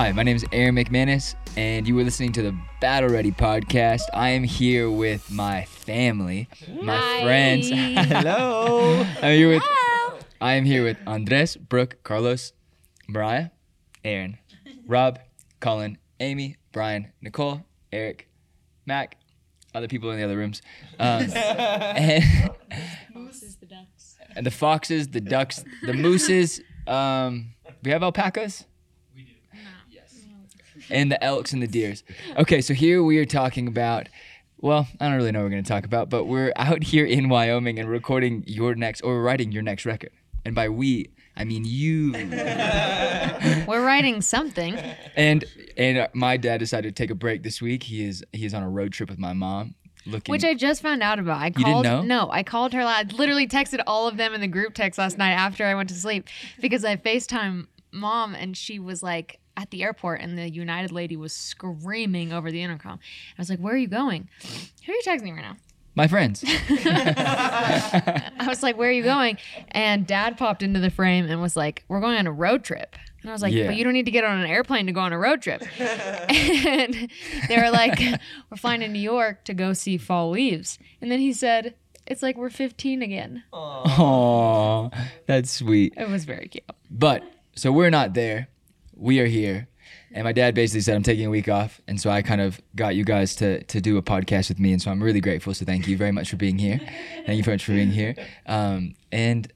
Hi, my name is Aaron McManus, and you are listening to the Battle Ready podcast. I am here with my family, my Hi. friends. Hello. I'm here with I am here with Andres, Brooke, Carlos, Mariah, Aaron, Rob, Colin, Amy, Brian, Nicole, Eric, Mac, other people in the other rooms, um, and, and the foxes, the ducks, the mooses. Um, we have alpacas. And the elks and the deers. Okay, so here we are talking about. Well, I don't really know what we're going to talk about, but we're out here in Wyoming and recording your next, or writing your next record. And by we, I mean you. We're writing something. And and my dad decided to take a break this week. He is he is on a road trip with my mom, looking. Which I just found out about. I didn't called. know? No, I called her. I literally texted all of them in the group text last night after I went to sleep because I Facetime mom and she was like at the airport and the United lady was screaming over the intercom. I was like, "Where are you going? Who are you texting right now?" my friends. I was like, "Where are you going?" And Dad popped into the frame and was like, "We're going on a road trip." And I was like, Yeah. "But you don't need to get on an airplane to go on a road trip." and they were like, "We're flying to New York to go see fall leaves." And then he said, "It's like we're 15 again." Aww, that's sweet. It was very cute. But so we're not there. We are here. And my dad basically said I'm taking a week off, and so I kind of got you guys to to do a podcast with me, and so I'm really grateful. So thank you very much for being here. Thank you very much for being here. Um, and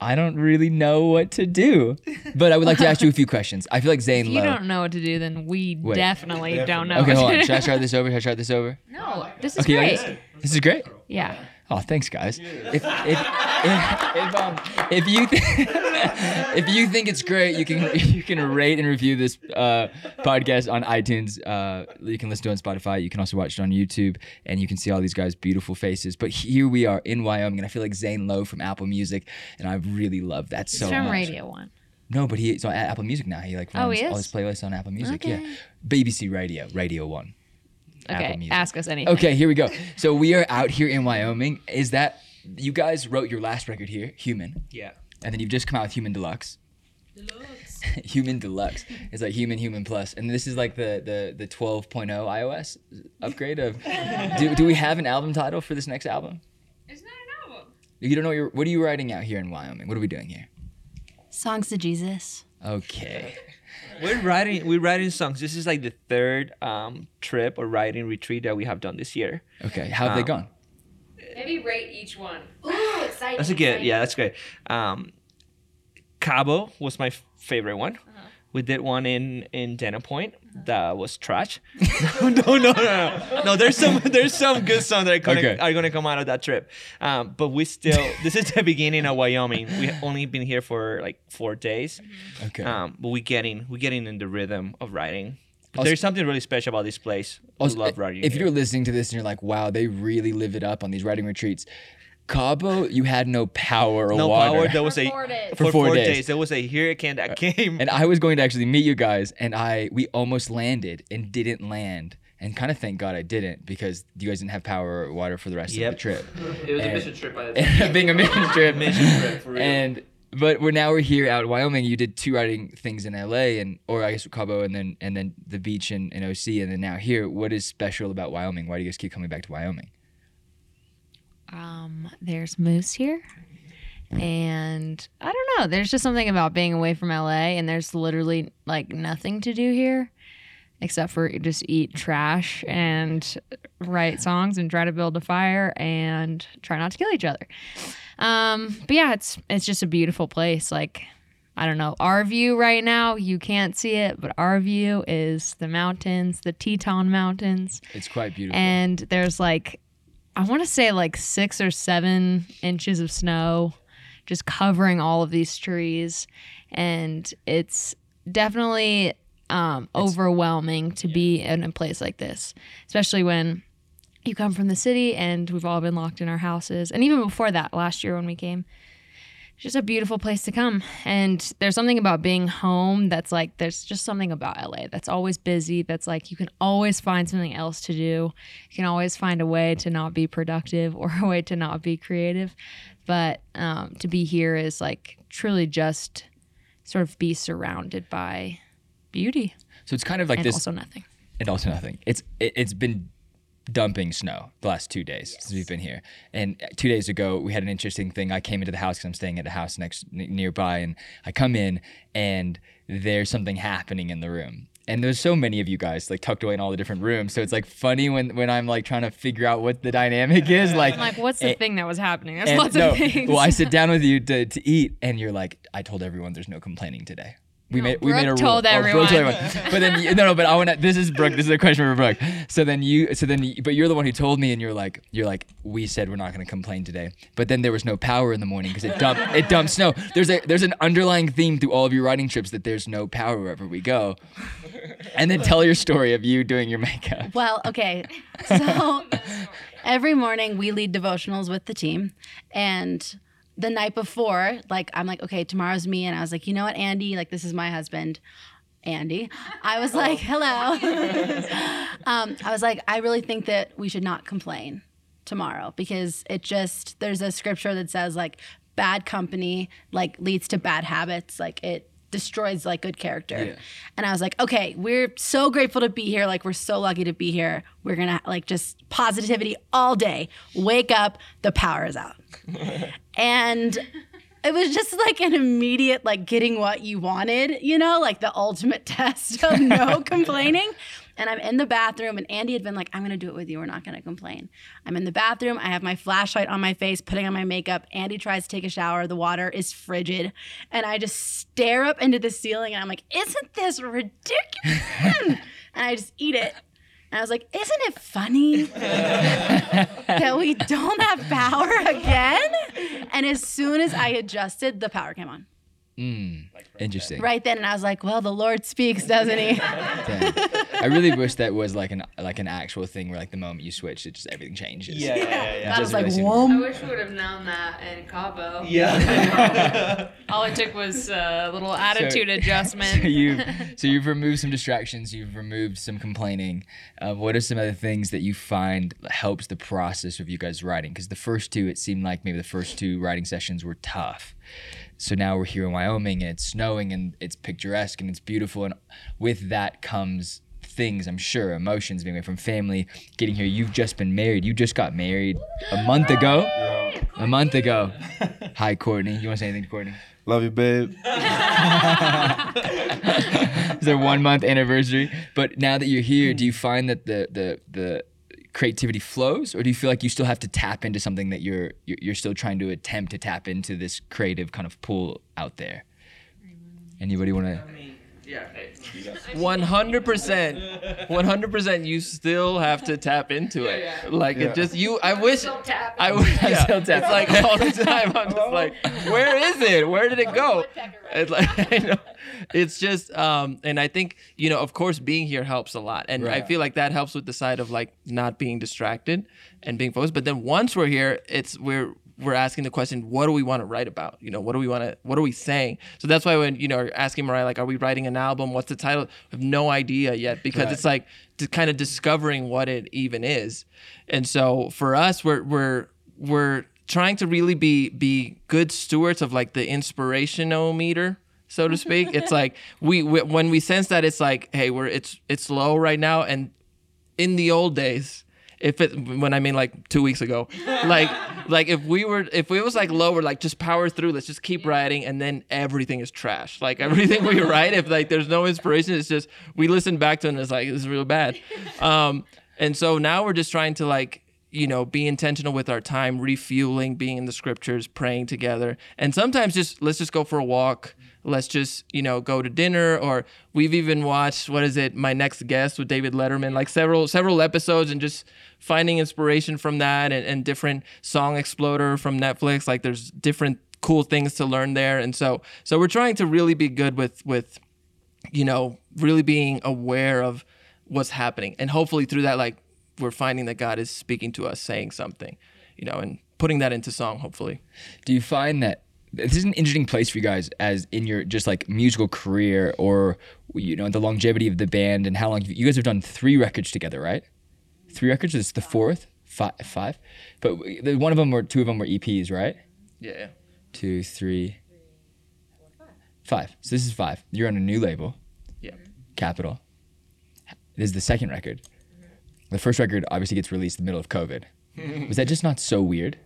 I don't really know what to do, but I would like to ask you a few questions. I feel like Zane If you Lowe. don't know what to do, then we Wait. definitely don't know. Okay, what hold to on. Should I start this over? Should I start this over? No, this is Okay, great. guys. This is great. Yeah. Oh, thanks, guys. If if if, if, um, if you th- if you think it's great, you can you can rate and review this uh, podcast on iTunes. Uh, you can listen to it on Spotify. You can also watch it on YouTube, and you can see all these guys' beautiful faces. But here we are in Wyoming, and I feel like Zane Lowe from Apple Music, and I really love that so It's from much. Radio One. No, but he's on Apple Music now. He like Oh, runs he all his playlists on Apple Music. Okay. Yeah, BBC Radio, Radio One. Apple Okay, Music. ask us anything. Okay, here we go. So we are out here in Wyoming. Is that you guys wrote your last record here, Human, Yeah. and then you've just come out with Human Deluxe. Deluxe. Human Deluxe. It's like Human Human Plus, and this is like the the the 12.0 iOS upgrade of. Do, do we have an album title for this next album? It's not an album. You don't know what you're, what are you writing out here in Wyoming? What are we doing here? Songs to Jesus. Okay. We're writing we're writing songs. This is like the third um, trip or writing retreat that we have done this year. Okay. How have they Um, gone? Maybe rate each one. Ooh, exciting. That's a good. Yeah, that's great. Um, Cabo was my favorite one. We did one in in Dana Point that was trash. no, no, no, no, no. There's some there's some good songs that are gonna, Okay. are gonna come out of that trip. Um, but we still this is the beginning of Wyoming. We've only been here for like four days. Okay. Um, but we getting we getting in the rhythm of writing. Also- there's something really special about this place. I love writing. If here. you're listening to this and you're like, wow, they really live it up on these writing retreats. Cabo, you had no power or no water. power, there was a four days. For for, four four, days. days. There was a hurricane that uh, came. and I was going to actually meet you guys, and I we almost landed and didn't land. And kind of thank God I didn't because you guys didn't have power or water for the rest Yep. of the trip. It was And- a mission trip by the It ended up being a mission trip. Mission trip, for real. And but we're now we're here out in Wyoming. You did two writing things in LA and or I guess Cabo and then and then the beach in, in OC and then now here. What is special about Wyoming? Why do you guys keep coming back to Wyoming? Um, there's moose here. And I don't know. There's just something about being away from LA and there's literally like nothing to do here except for just eat trash and write songs and try to build a fire and try not to kill each other. Um, but yeah, it's it's just a beautiful place. Like I don't know, our view right now, you can't see it, but our view is the mountains, the Teton Mountains It's quite beautiful. and there's like I want to say like six or seven inches of snow just covering all of these trees, and it's definitely um, overwhelming to be in a place like this, especially when you come from the city and we've all been locked in our houses, and even before that, last year when we came. Just a beautiful place to come. And there's something about being home that's like, there's just something about LA that's always busy. That's like, you can always find something else to do. You can always find a way to not be productive or a way to not be creative. But um, to be here is like truly just sort of be surrounded by beauty So it's kind of like and this also nothing. and also nothing. It's it, it's been dumping snow the last two days since we've been here. And two days ago, we had an interesting thing. I came into the house because I'm staying at a house next n- nearby, and I come in and there's something happening in the room. And there's so many of you guys like tucked away in all the different rooms, so it's like funny when when I'm like trying to figure out what the dynamic is. Like, I'm like, what's the eh, thing that was happening? There's lots no, of things. Well, I sit down with you to, to eat, and you're like, I told everyone there's no complaining today. We No, made we made a Brooke rule. told Oh, Brooke everyone. But then you, no, no. But I want to. This is Brooke. This is a question for Brooke. So then you. So then. You, but you're the one who told me, and you're like, you're like, we said we're not going to complain today. But then there was no power in the morning because it dumped. it dumped snow. There's a there's an underlying theme through all of your writing trips that there's no power wherever we go. And then tell your story of you doing your makeup. Well, okay. So every morning we lead devotionals with the team. And the night before, like, I'm like, okay, tomorrow's me. And I was like, you know what, Andy? Like, this is my husband. Andy. I was like, hello. um, I was like, I really think that we should not complain tomorrow because it just, there's a scripture that says, like, bad company, like, leads to bad habits. Like, it destroys, like, good character. Yeah. And I was like, okay, we're so grateful to be here. Like, we're so lucky to be here. We're gonna, like, just positivity all day. Wake up, the power is out. and it was just like an immediate like getting what you wanted, you know, like the ultimate test of no complaining. And I'm in the bathroom, and Andy had been like, I'm gonna do it with you. We're not gonna complain. I'm in the bathroom. I have my flashlight on my face, putting on my makeup. Andy tries to take a shower. The water is frigid. And I just stare up into the ceiling, and I'm like, Isn't this ridiculous? and I just eat it. And I was like, Isn't it funny that we don't have power again? And as soon as I adjusted, the power came on Mm, interesting. right then. And I was like, Well, the Lord speaks, doesn't he? Damn. I really wish that was like an like an actual thing where like the moment you switch, it just everything changes. Yeah, yeah, yeah, yeah. God was Just like, really seemed- Whoa. wish we would have known that in Cabo. Yeah. All it took was a little So- attitude adjustment. So you so you've removed some distractions. You've removed some complaining. Uh, what are some other things that you find helps the process of you guys writing? Because the first two, it seemed like maybe the first two writing sessions were tough. So now we're here in Wyoming and it's snowing and it's picturesque and it's beautiful. And with that comes things I'm sure emotions being away from family getting here. You've just been married. You just got married a month ago. A month ago. Hi Courtney. You want to say anything to Courtney? Love you, babe. it's their one month anniversary. But now that you're here, do you find that the the the creativity flows, or do you feel like you still have to tap into something that you're you're still trying to attempt to tap into this creative kind of pool out there? Anybody want to? Yeah. One hundred percent, one hundred percent. You still have to tap into it. Like Yeah. it just you. I wish. I wish. I'm Yeah, still it's like all the time. I'm just like, where is it? Where did it go? It's like, I know. It's just, um, and I think you know, of course, being here helps a lot, and I feel like that helps with the side of like not being distracted and being focused. But then once we're here, it's we're we're asking the question, what do we want to write about? You know, what do we want to, what are we saying? So that's why when, you know, asking Mariah, like, are we writing an album? What's the title? I have no idea yet because Right. it's like kind of discovering what it even is. And so for us, we're, we're, we're trying to really be, be good stewards of like the inspirational meter so to speak. It's like we, we when we sense that it's like, hey, we're it's it's low right now, and in the old days, if it when I mean like two weeks ago, like like if we were if it was like lower, like just power through, let's just keep writing, and then everything is trash. Like everything we write, if like there's no inspiration, it's just we listen back to it and it's like this is real bad. Um, and so now we're just trying to like you know be intentional with our time, refueling, being in the scriptures, praying together, and sometimes just let's just go for a walk let's just you know go to dinner or we've even watched what is it my next guest with david letterman like several several episodes and just finding inspiration from that and, and different song exploder from netflix. Like there's different cool things to learn there. And so so we're trying to really be good with with you know really being aware of what's happening. And hopefully through that like we're finding that god is speaking to us saying something you know and putting that into song hopefully. Do you find that this is an interesting place for you guys as in your just like musical career or you know the longevity of the band and how long you guys have done three records together, right? Three records. Is the fourth, five, five. But one of them or two of them were EPs, right? yeah Two, three, five. So this is five. You're on a new label. yeah Capitol. This is the second record. The first record obviously gets released in the middle of COVID. Was that just not so weird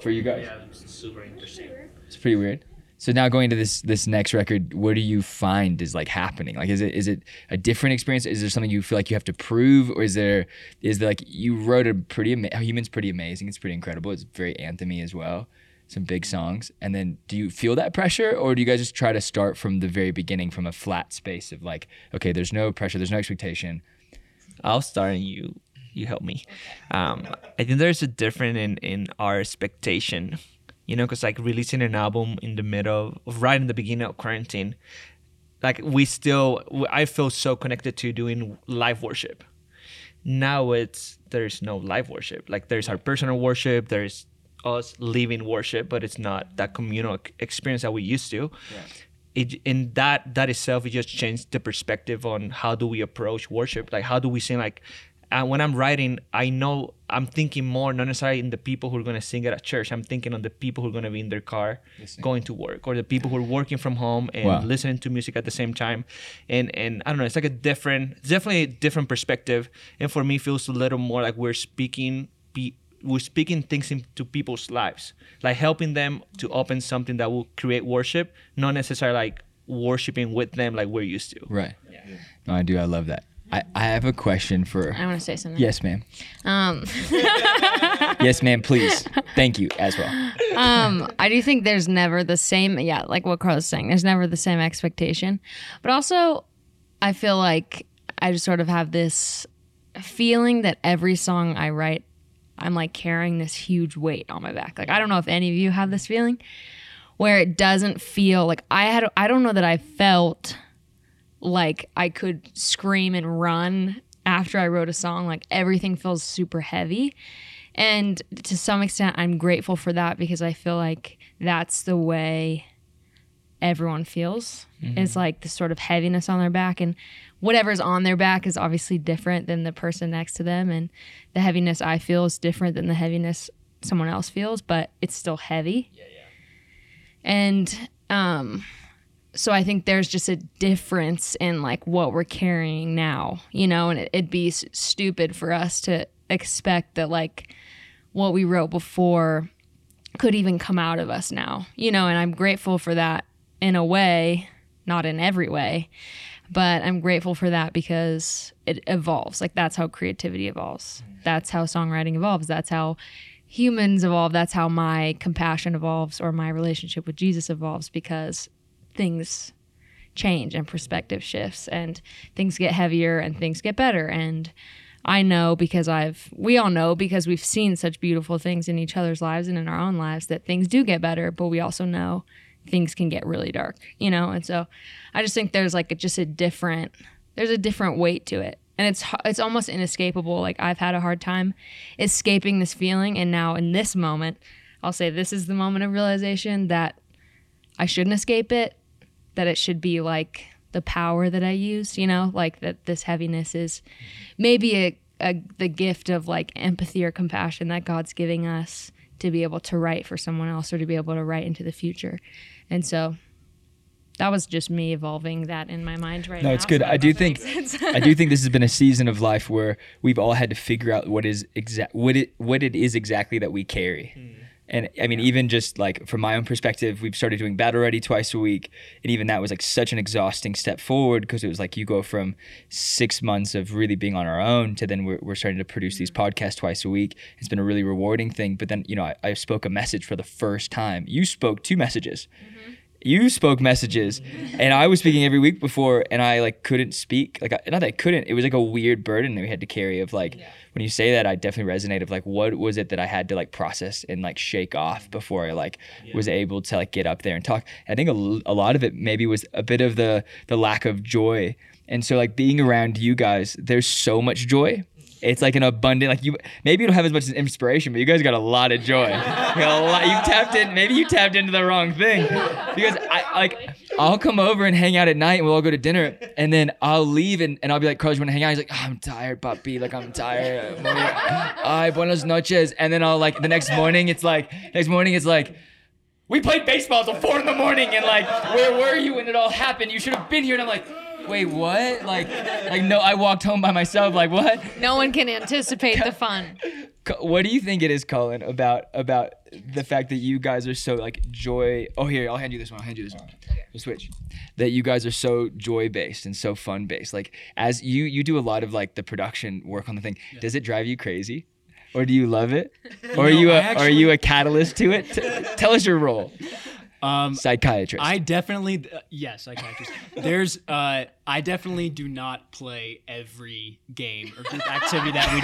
for you guys? Yeah, it's super interesting. It's pretty weird. So now going to this this next record, what do you find is like happening? Like, is it is it a different experience? Is there something you feel like you have to prove, or is there is there like you wrote a pretty ama- Human's pretty amazing. It's pretty incredible. It's very anthemy as well. Some big songs. And then do you feel that pressure, or do you guys just try to start from the very beginning from a flat space of like, okay, there's no pressure, there's no expectation. I'll start and you you help me. Um, I think there's a difference in in our expectation, you know, because like releasing an album in the middle of right in the beginning of quarantine, like we still I feel so connected to doing live worship. Now it's there's no live worship. Like there's our personal worship, there's us living worship, but it's not that communal experience that we used to. It, in that that itself, it just changed the perspective on how do we approach worship. Like how do we sing? Like uh, when I'm writing, I know I'm thinking more not necessarily in the people who are going to sing it at church. I'm thinking on the people who are going to be in their car going to work, or the people who are working from home and Wow. listening to music at the same time. And and I don't know, it's like a different, it's definitely a different perspective. And for me, it feels a little more like we're speaking. Be, we're speaking things into people's lives, like helping them to open something that will create worship, not necessarily like worshiping with them like we're used to. Right. Yeah. No, I do. I love that. I, I have a question for. I want to say something. Yes, ma'am. Um, Yes, ma'am. Please. Thank you as well. um, I do think there's never the same. Yeah, like what Carlos is saying. There's never the same expectation, but also, I feel like I just sort of have this feeling that every song I write, I'm like carrying this huge weight on my back. Like I don't know if any of you have this feeling, where it doesn't feel like I had. I don't know that I felt like I could scream and run after I wrote a song. Like everything feels super heavy. And to some extent, I'm grateful for that because I feel like that's the way everyone feels. It's like this sort of heaviness on their back. And whatever's on their back is obviously different than the person next to them. And the heaviness I feel is different than the heaviness someone else feels, but it's still heavy. Yeah, yeah. And um, so I think there's just a difference in like what we're carrying now, you know, and it, it'd be stupid for us to expect that like what we wrote before could even come out of us now, you know, and I'm grateful for that in a way, not in every way, but I'm grateful for that because it evolves. Like that's how creativity evolves. That's how songwriting evolves. That's how humans evolve. That's how my compassion evolves or my relationship with Jesus evolves because things change and perspective shifts and things get heavier and things get better. And I know because I've we all know because we've seen such beautiful things in each other's lives and in our own lives that things do get better but we also know things can get really dark you know? And so I just think there's like a, just a different there's a different weight to it. And it's, it's almost inescapable. Like I've had a hard time escaping this feeling. And now in this moment I'll say this is the moment of realization that I shouldn't escape it that it should be like the power that I use, you know, like that this heaviness is maybe a, a the gift of like empathy or compassion that God's giving us to be able to write for someone else or to be able to write into the future. And so that was just me evolving that in my mind right now. No, it's good. so I do think. I do think this has been a season of life where we've all had to figure out what is exact what it what it is exactly that we carry. Hmm. And I mean, even just like from my own perspective, we've started doing battle ready twice a week, and even that was like such an exhausting step forward because it was like you go from six months of really being on our own to then we're, we're starting to produce these mm-hmm. podcasts twice a week. It's been a really rewarding thing. But then you know, I, I spoke a message for the first time. You spoke two messages mm-hmm. You spoke messages and i was speaking every week before and i like couldn't speak. Like I, not that i couldn't it was like a weird burden that we had to carry of like when you say that i definitely resonate of like what was it that i had to like process and like shake off before i like was able to like get up there and talk? I think a, a lot of it maybe was a bit of the the lack of joy. And so like being around you guys there's so much joy it's like an abundant like you maybe you don't have as much inspiration but you guys got a lot of joy. You lot you tapped in maybe you tapped into the wrong thing. Because i like i'll come over and hang out at night and we'll all go to dinner and then i'll leave and, and i'll be like carlos you want to hang out? He's like oh, i'm tired papi like i'm tired ay buenas noches. And then i'll like the next morning it's like next morning it's like we played baseball till four in the morning and like where were you when it all happened? You should have been here. And i'm like Wait, what? Like, like no, I walked home by myself. Like, what? No one can anticipate the fun. What do you think it is, Colin, about about the fact that you guys are so like joy? Oh, here, I'll hand you this one. I'll hand you this one. We'll switch. That you guys are so joy based and so fun based. Like, as you you do a lot of like the production work on the thing. Does it drive you crazy? Or do you love it? Or are know, you a, I are you a catalyst to it? T- tell us your role, Um, psychiatrist. I definitely uh, yes, psychiatrist. There's uh I definitely do not play every game or group activity that we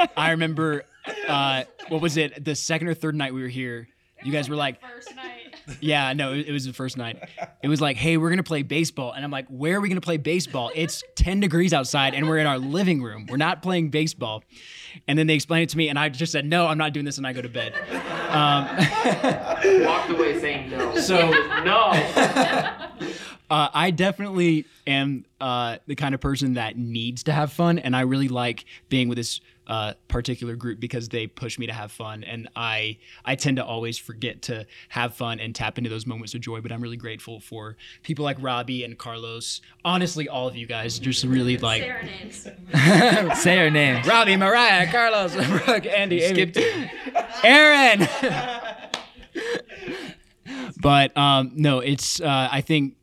do. I remember uh what was it? The second or third night we were here, you guys were like First night. yeah, no, it, was the first night. It was like, hey, we're gonna play baseball, and I'm like, where are we gonna play baseball? It's 10 degrees outside, and we're in our living room. We're not playing baseball. And then they explained it to me, and I just said, no, I'm not doing this, and I go to bed. Um, walked away saying no. So No. Uh, I definitely am uh, the kind of person that needs to have fun, and I really like being with this uh, particular group because they push me to have fun, and I I tend to always forget to have fun and tap into those moments of joy. But I'm really grateful for people like Robbie and Carlos. Honestly, all of you guys just really like Say our names. Robbie, Mariah, Carlos, Brooke, Andy, Amy. Skipped it. Aaron. but um, no, it's uh, I think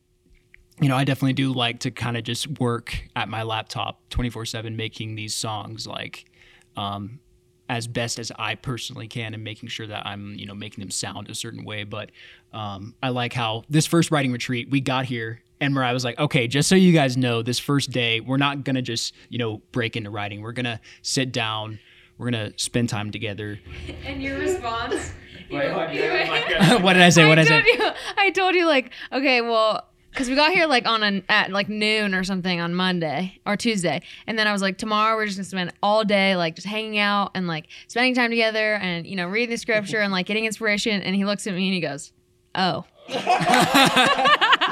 you know I definitely do like to kind of just work at my laptop 24/7 making these songs like um, as best as I personally can and making sure that I'm you know making them sound a certain way but um, I like how this first writing retreat we got here and Mariah was like, okay, just so you guys know, this first day, we're not gonna just, you know, break into writing. We're gonna sit down, we're gonna spend time together. And your response? what did I say? What I did I told say? you. I told you like, okay, well, because we got here like on an at like noon or something on Monday or Tuesday, and then I was like, tomorrow we're just gonna spend all day like just hanging out and like spending time together and you know reading the scripture and like getting inspiration. And he looks at me and he goes, "Oh."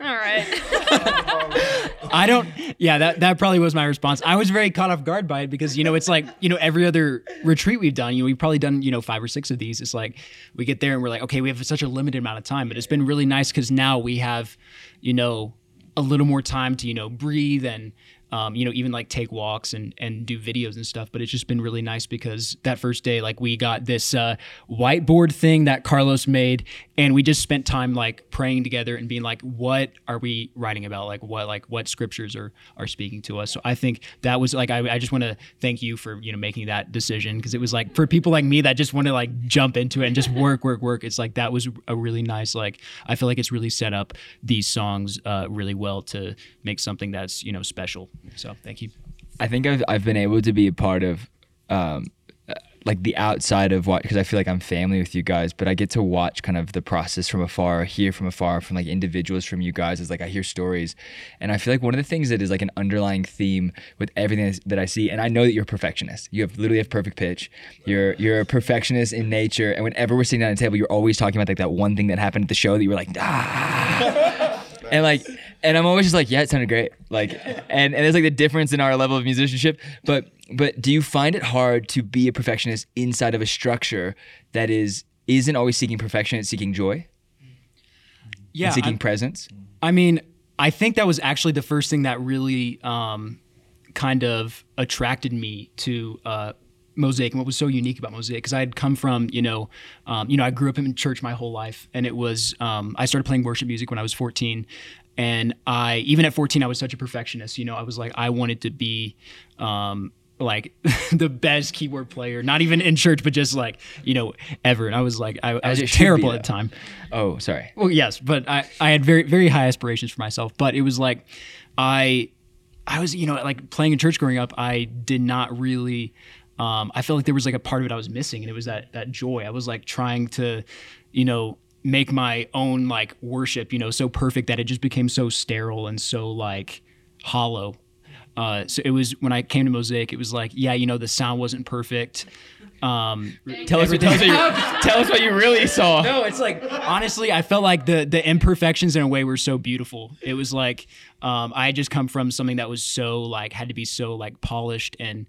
"All right." I don't. Yeah, that that probably was my response. I was very caught off guard by it because you know it's like you know every other retreat we've done. You know we've probably done you know five or six of these. It's like we get there and we're like, okay, we have such a limited amount of time, but it's been really nice because now we have, you know, a little more time to you know breathe and. Um, you know, even like take walks and and do videos and stuff. But it's just been really nice because that first day, like we got this uh, whiteboard thing that Carlos made, and we just spent time like praying together and being like, what are we writing about? Like what like what scriptures are are speaking to us? So I think that was like I, I just want to thank you for you know making that decision because it was like for people like me that just want to like jump into it and just work work work. It's like that was a really nice like I feel like it's really set up these songs uh, really well to make something that's you know special. So thank you. I think I've I've been able to be a part of um like the outside of what because I feel like I'm family with you guys, but I get to watch kind of the process from afar, hear from afar from like individuals from you guys as like I hear stories, and I feel like one of the things that is like an underlying theme with everything that I see, and I know that you're a perfectionist. You have literally have perfect pitch. You're you're a perfectionist in nature, and whenever we're sitting down at a table, you're always talking about like that one thing that happened at the show that you were like ah and like and i'm always just like yeah it sounded great. Like and, and there's like the difference in our level of musicianship but but do you find it hard to be a perfectionist inside of a structure that is isn't always seeking perfection it's seeking joy? Yeah, and seeking I'm- presence? I mean, I think that was actually the first thing that really um, kind of attracted me to uh, Mosaic and what was so unique about Mosaic because I had come from, you know, um, you know, I grew up in church my whole life, and it was um, I started playing worship music when I was 14, and I even at 14 I was such a perfectionist. You know, I was like I wanted to be. Um, like the best keyboard player, not even in church, but just like you know ever. And I was like, I, I was be, terrible at the time. oh sorry Well, yes, but I, I had very very high aspirations for myself. But it was like I I was you know like playing in church growing up. I did not really. Um, I felt like there was like a part of it I was missing, and it was that that joy. I was like trying to, you know, make my own like worship, you know, so perfect that it just became so sterile and so like hollow. Uh, so it was when I came to Mosaic, it was like, yeah, you know, the sound wasn't perfect. Um, tell us, what, tell, us you, tell us what you really saw no, it's like honestly, I felt like the the imperfections in a way were so beautiful. It was like um, I had just come from something that was so like had to be so like polished and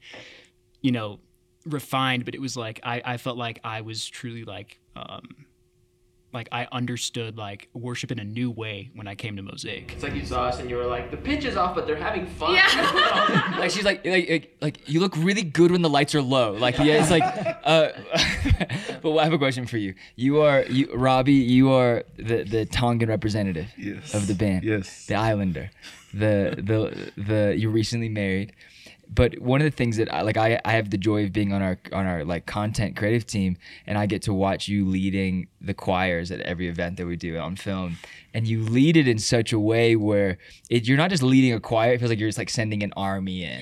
you know refined, but it was like I I felt like I was truly like um, like I understood like worship in a new way when I came to Mosaic. It's like you saw us and you were like, the pitch is off, but they're having fun. Yeah. like she's like, like like like you look really good when the lights are low. Like yeah, it's like. Uh, but I have a question for you. You are you Robbie. You are the the Tongan representative Yes. of the band. Yes. The Islander. The the the you recently married. But one of the things that I like I, I have the joy of being on our on our like content creative team and I get to watch you leading the choirs at every event that we do on film. And you lead it in such a way where it, you're not just leading a choir, it feels like you're just like sending an army in.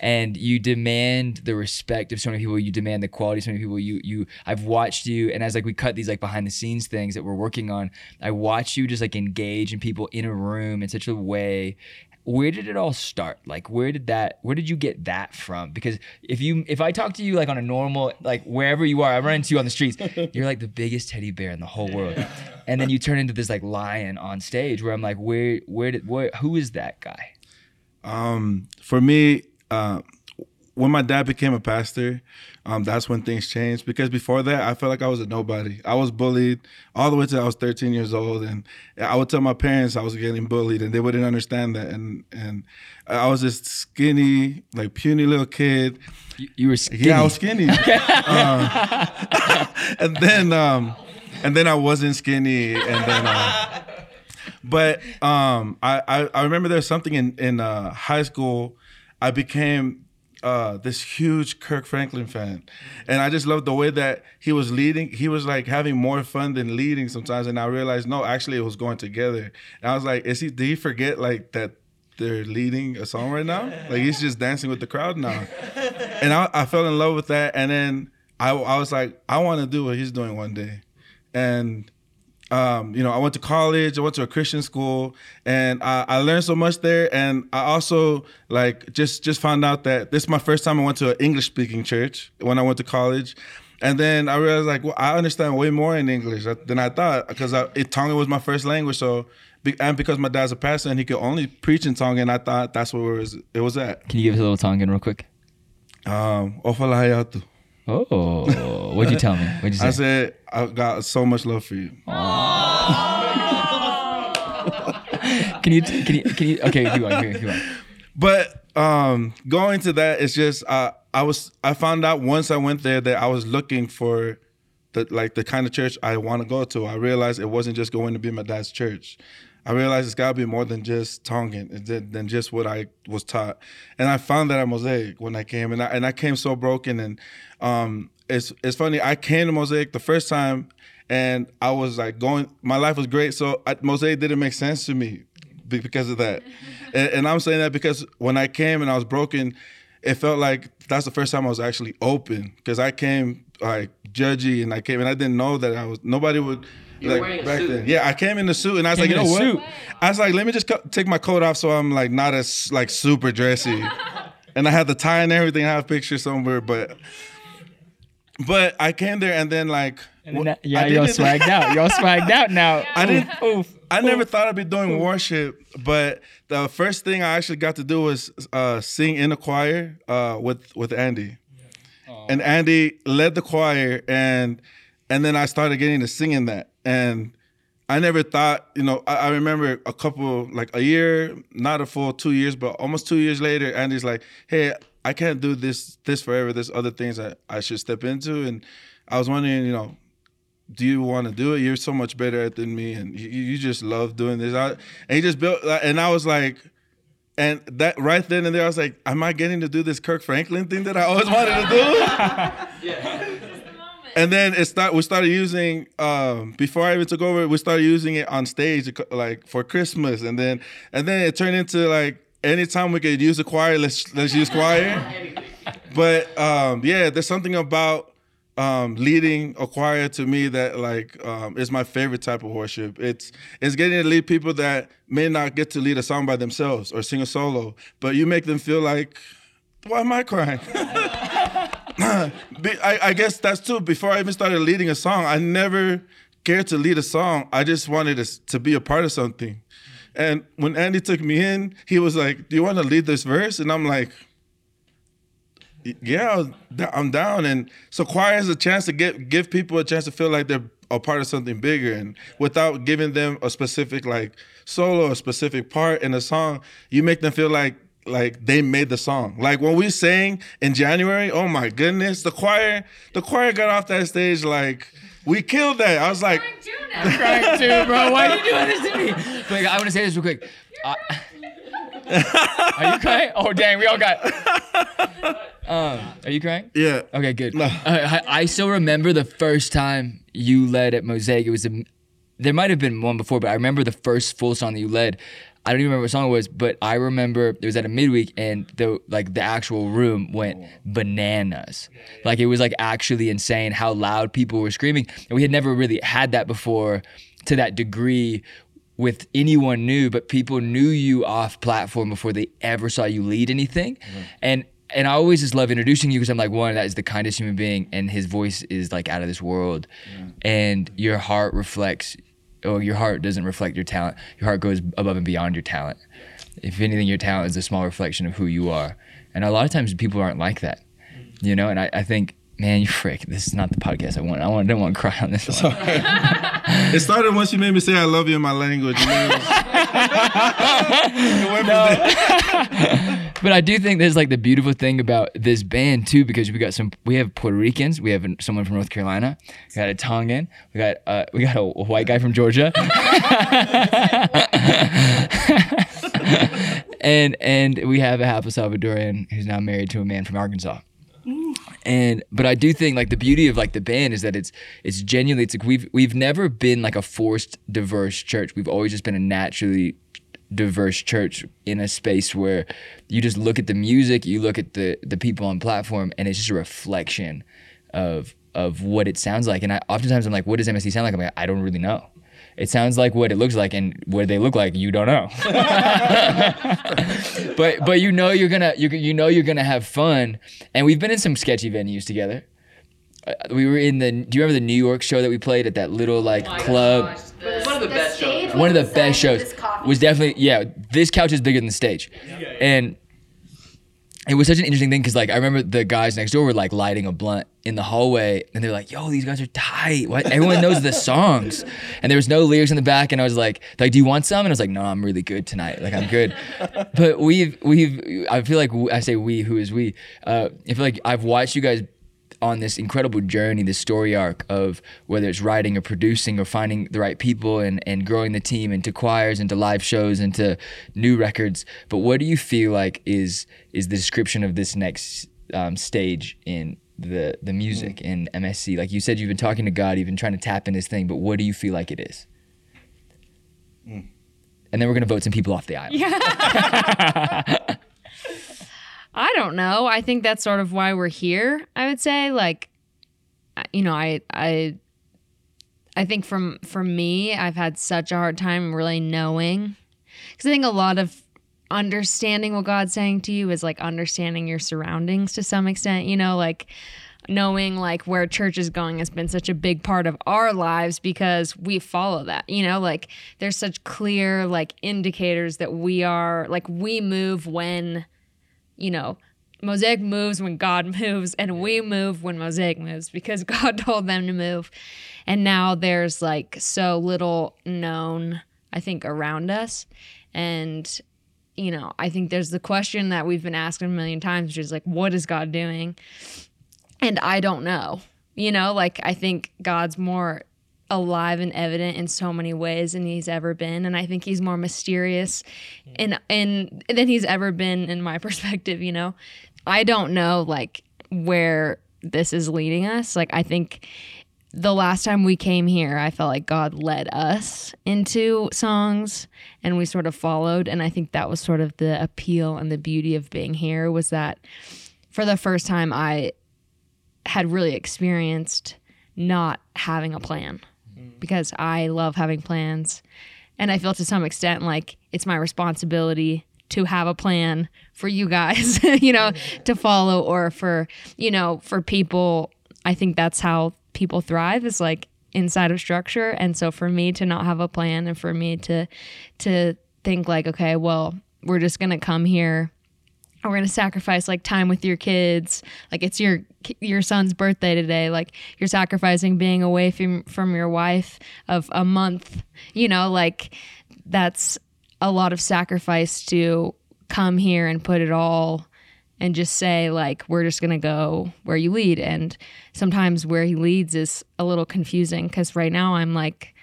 And you demand the respect of so many people, you demand the quality of so many people. You you I've watched you and as like we cut these like behind the scenes things that we're working on, I watch you just like engage in people in a room in such a way where did it all start? Like where did that where did you get that from? Because if you if i talk to you like on a normal like wherever you are i run into you on the streets you're like the biggest teddy bear in the whole world. And then you turn into this like lion on stage where i'm like where where did where who is that guy? Um, for me, uh, when my dad became a pastor, um, that's when things changed. Because before that, I felt like I was a nobody. I was bullied all the way till I was 13 years old, and I would tell my parents I was getting bullied, and they wouldn't understand that. And and I was this skinny, like puny little kid. you, you were skinny. Yeah, I was skinny. Um, and then um, and then I wasn't skinny, and then. Uh, but um, I, I I remember there's something in in uh, high school. I became uh, this huge Kirk Franklin fan, and I just loved the way that he was leading. He was like having more fun than leading sometimes, and I realized no, actually it was going together. And I was like, is he? Did he forget like that? They're leading a song right now. Like he's just dancing with the crowd now, and I, I fell in love with that. And then I, I was like, I want to do what he's doing one day, and um, you know, I went to college, I went to a Christian school, and I, I learned so much there. And I also like just just found out that this is my first time I went to an English speaking church when I went to college. And then I realized like well, I understand way more in English than I thought because Tongan was my first language. So and because my dad's a pastor and he could only preach in Tongan, I thought that's where it was, it was at. can you give us a little tongan real quick Um. Oh what'd you tell me? What'd you say? I said I got so much love for you. can you can you can you okay keep on keep on but um going to that it's just uh, i was i found out once i went there that i was looking for the like the kind of church i want to go to. I realized it wasn't just going to be my dad's church i realized it's got to be more than just tongan than, just what i was taught and i found that at mosaic when i came and i, and I came so broken and um it's it's funny i came to mosaic the first time and i was like going my life was great so I, mosaic didn't make sense to me because of that. And, and I'm saying that because when I came and I was broken, it felt like that's the first time I was actually open because I came like judgy and I came and I didn't know that I was nobody would. You were like wearing a back suit. then, yeah, I came in the suit and I was Came like, you know what? suit. I was like, let me just co- take my coat off so I'm like not as like super dressy. and I had the tie and everything. I have a picture somewhere, but but I came there and then like And then yeah, I you're didn't- swagged out. You're swagged out now. I didn't. Oof. I never thought I'd be doing worship, but the first thing I actually got to do was uh, sing in a choir uh, with with Andy, and Andy led the choir, and and then I started getting to singing that, and I never thought, you know, I, I remember a couple, like a year, not a full two years, but almost two years later, Andy's like, hey, I can't do this this forever. There's other things that I should step into, and I was wondering, you know, do you want to do it? You're so much better at than me, and you, you just love doing this. I, and he just built, and I was like, and that right then and there, I was like, am I getting to do this Kirk Franklin thing that I always wanted to do? and then it start, we started using um, before I even took over. We started using it on stage, like for Christmas, and then and then it turned into like anytime we could use a choir, let's let's use choir. But um, yeah, there's something about um, leading a choir to me that like um, is my favorite type of worship. It's it's getting to lead people that may not get to lead a song by themselves or sing a solo, but you make them feel like, why am I crying? I, I guess that's too. Before I even started leading a song, I never cared to lead a song. I just wanted to, to be a part of something. And when Andy took me in, he was like, "Do you want to lead this verse?" And I'm like, yeah, I'm down. And so choir is a chance to get give people a chance to feel like they're a part of something bigger and without giving them a specific like solo, a specific part in a song, you make them feel like like they made the song. Like when we sang in January, oh my goodness, the choir, the choir got off that stage like we killed that. I was like, I'm crying too, bro. Why are you doing this to me? But I want to say this real quick. I- are you crying? Oh dang, we all got. Um, are you crying? yeah. Okay, good. No. Uh, I, I still remember the first time you led at Mosaic. It was a, there might have been one before, but I remember the first full song that you led. I don't even remember what song it was, but I remember it was at a midweek and the like the actual room went bananas. Like it was like actually insane how loud people were screaming. And we had never really had that before to that degree with anyone new, but people knew you off platform before they ever saw you lead anything. Mm-hmm. And and I always just love introducing you because I'm like, one, that is the kindest human being, and his voice is like out of this world, mm. and your heart reflects, or your heart doesn't reflect your talent. Your heart goes above and beyond your talent. If anything, your talent is a small reflection of who you are, and a lot of times people aren't like that, you know. And I, I think, man, you frick, this is not the podcast I want. I want, I don't want to cry on this one. It started once you made me say I love you in my language. and then it was- It went from there. but I do think there's like the beautiful thing about this band too, because we got some, we have Puerto Ricans, we have someone from North Carolina, we got a Tongan, we got uh, we got a, a white guy from Georgia, and and we have a half a Salvadorian who's now married to a man from Arkansas. And but I do think like the beauty of like the band is that it's it's genuinely it's like we've we've never been like a forced diverse church. We've always just been a naturally diverse church in a space where you just look at the music, you look at the the people on platform, and it's just a reflection of of what it sounds like. And I oftentimes I'm like, what does MSC sound like? I'm like, I don't really know. It sounds like what it looks like, and what they look like, you don't know. but but you know you're gonna you you know you're gonna have fun, and we've been in some sketchy venues together. Uh, we were in the. Do you remember the New York show that we played at that little like club? One of the best shows. one of the best shows was definitely yeah this couch is bigger than the stage and it was such an interesting thing because like i remember the guys next door were like lighting a blunt in the hallway and they're like yo these guys are tight. What? Everyone knows the songs. And there was no lyrics in the back and i was like like do you want some? And i was like no i'm really good tonight. Like i'm good. But we've we've i feel like I say we who is we? Uh i feel like i've watched you guys on this incredible journey, this story arc of whether it's writing or producing or finding the right people and, and growing the team into choirs, into live shows, into new records. But what do you feel like is is the description of this next um, stage in the the music in MSC? Like you said, you've been talking to God, you've been trying to tap in this thing, but what do you feel like it is? And then we're gonna vote some people off the island. I don't know. I think that's sort of why we're here. I would say, like, you know, I, I, I think from for me, I've had such a hard time really knowing, because I think a lot of understanding what God's saying to you is like understanding your surroundings to some extent. You know, like knowing like where church is going has been such a big part of our lives because we follow that you know like there's such clear like indicators that we are like we move when you know, Mosaic moves when God moves, and we move when Mosaic moves because God told them to move. And now there's like so little known, I think, around us. And, you know, I think there's the question that we've been asking a million times, which is like, what is God doing? And I don't know. You know, like I think God's more alive and evident in so many ways than he's ever been. And i think he's more mysterious and in than he's ever been in my perspective you know? I don't know like where this is leading us. Like i think the last time we came here i felt like god led us into songs and we sort of followed. And i think that was sort of the appeal and the beauty of being here was that for the first time i had really experienced not having a plan Mm. because I love having plans. And I feel to some extent like it's my responsibility to have a plan for you guys, you know, to follow or for, you know, for people. I think that's how people thrive is like inside of structure. And so for me to not have a plan and for me to to think like, okay, well, we're just gonna come here we're gonna sacrifice like time with your kids like it's your your son's birthday today like you're sacrificing being away from from your wife of a month you know like that's a lot of sacrifice to come here and put it all and just say like we're just gonna go where you lead. And sometimes where he leads is a little confusing because right now i'm like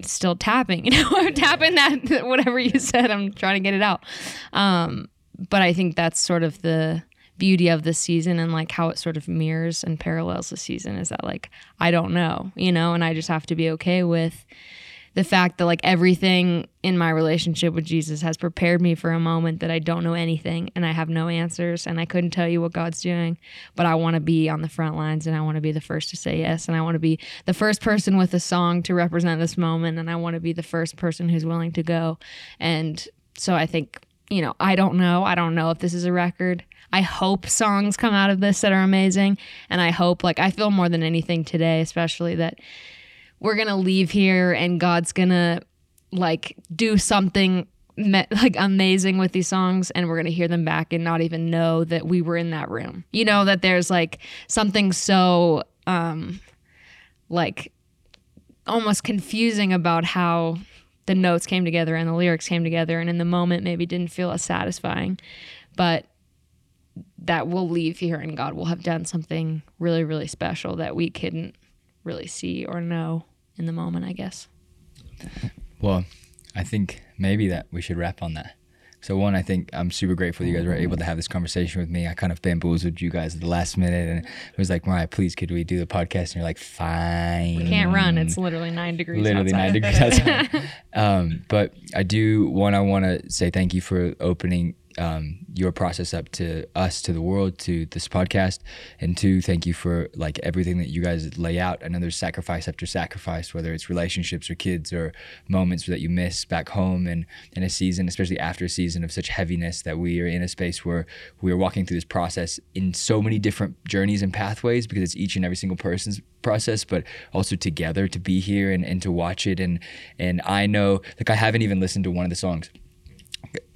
still tapping you know i'm tapping that whatever you said i'm trying to get it out. Um but I think that's sort of the beauty of this season and like how it sort of mirrors and parallels the season is that like I don't know, you know, and I just have to be okay with the fact that like everything in my relationship with Jesus has prepared me for a moment that I don't know anything and I have no answers and I couldn't tell you what God's doing, but I want to be on the front lines and I want to be the first to say yes and I want to be the first person with a song to represent this moment and I want to be the first person who's willing to go. And so I think you know, I don't know. I don't know if this is a record. I hope songs come out of this that are amazing. And I hope, like, I feel more than anything today, especially that we're going to leave here and God's going to, like, do something me- like amazing with these songs and we're going to hear them back and not even know that we were in that room. You know, that there's like something so, um, like, almost confusing about how the notes came together and the lyrics came together and in the moment maybe didn't feel as satisfying but that we'll leave here and god will have done something really really special that we couldn't really see or know in the moment i guess Well, I think maybe that we should wrap on that. So one, I think I'm super grateful you guys were able to have this conversation with me. I kind of bamboozled you guys at the last minute and it was like, Mariah, please could we do the podcast? And you're like, fine. We can't run it's literally nine degrees literally outside. nine degrees outside. um, but I do one. I want to say thank you for opening um, your process up to us, to the world, to this podcast, and two, thank you for like everything that you guys lay out. I know there's sacrifice after sacrifice, whether it's relationships or kids or moments that you miss back home, and in a season, especially after a season of such heaviness, that we are in a space where we are walking through this process in so many different journeys and pathways because it's each and every single person's process but also together to be here and, and to watch it. And and I know like I haven't even listened to one of the songs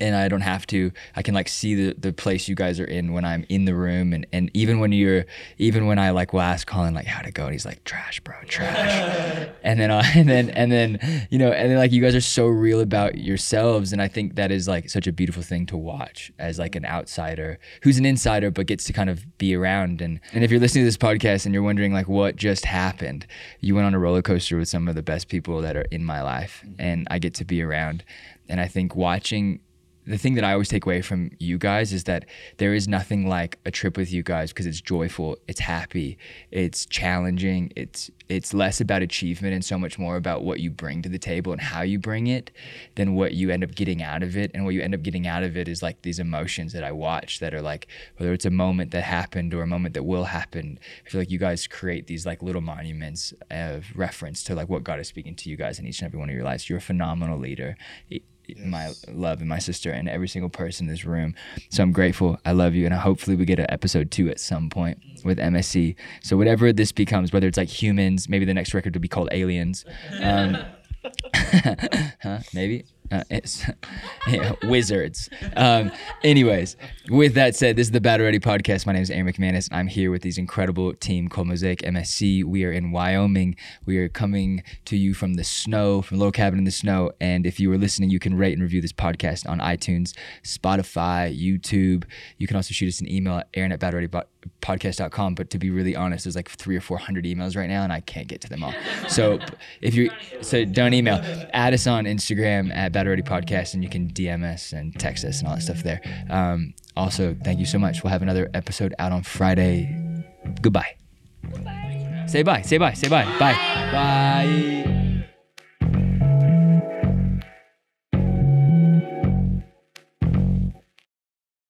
and I don't have to. I can like see the, the place you guys are in when I'm in the room, and, and even when you're, even when I like will ask Colin like how to go, and he's like trash, bro, trash, and then uh, and then and then you know, and then like you guys are so real about yourselves, and I think that is like such a beautiful thing to watch as like an outsider who's an insider but gets to kind of be around, and and if you're listening to this podcast and you're wondering like what just happened, you went on a roller coaster with some of the best people that are in my life, and I get to be around, and I think watching the thing that I always take away from you guys is that there is nothing like a trip with you guys because it's joyful, it's happy, it's challenging, it's it's less about achievement and so much more about what you bring to the table and how you bring it than what you end up getting out of it. And what you end up getting out of it is like these emotions that I watch that are like whether it's a moment that happened or a moment that will happen. I feel like you guys create these like little monuments of reference to like what God is speaking to you guys in each and every one of your lives. You're a phenomenal leader my love and my sister and every single person in this room. So I'm grateful. I love you. And hopefully we get an episode two at some point with MSC. So whatever this becomes, whether it's like humans, maybe the next record will be called Aliens. Um, huh? Maybe. Uh, yeah, wizards. Um, anyways, with that said, this is the Battle Ready podcast. My name is Aaron McManus. I'm here with these incredible team called Mosaic MSC. We are in Wyoming. We are coming to you from the snow, from Little Cabin in the Snow. And if you are listening, you can rate and review this podcast on iTunes, Spotify, YouTube. You can also shoot us an email at Aaron at podcast.com but to be really honest there's like three or four hundred emails right now and i can't get to them all. So if you so don't email. Add us on instagram at battle ready podcast and you can dm us and text us and all that stuff there. Um, also thank you so much. We'll have another episode out on friday. Goodbye. Say bye say bye say bye. Bye. Bye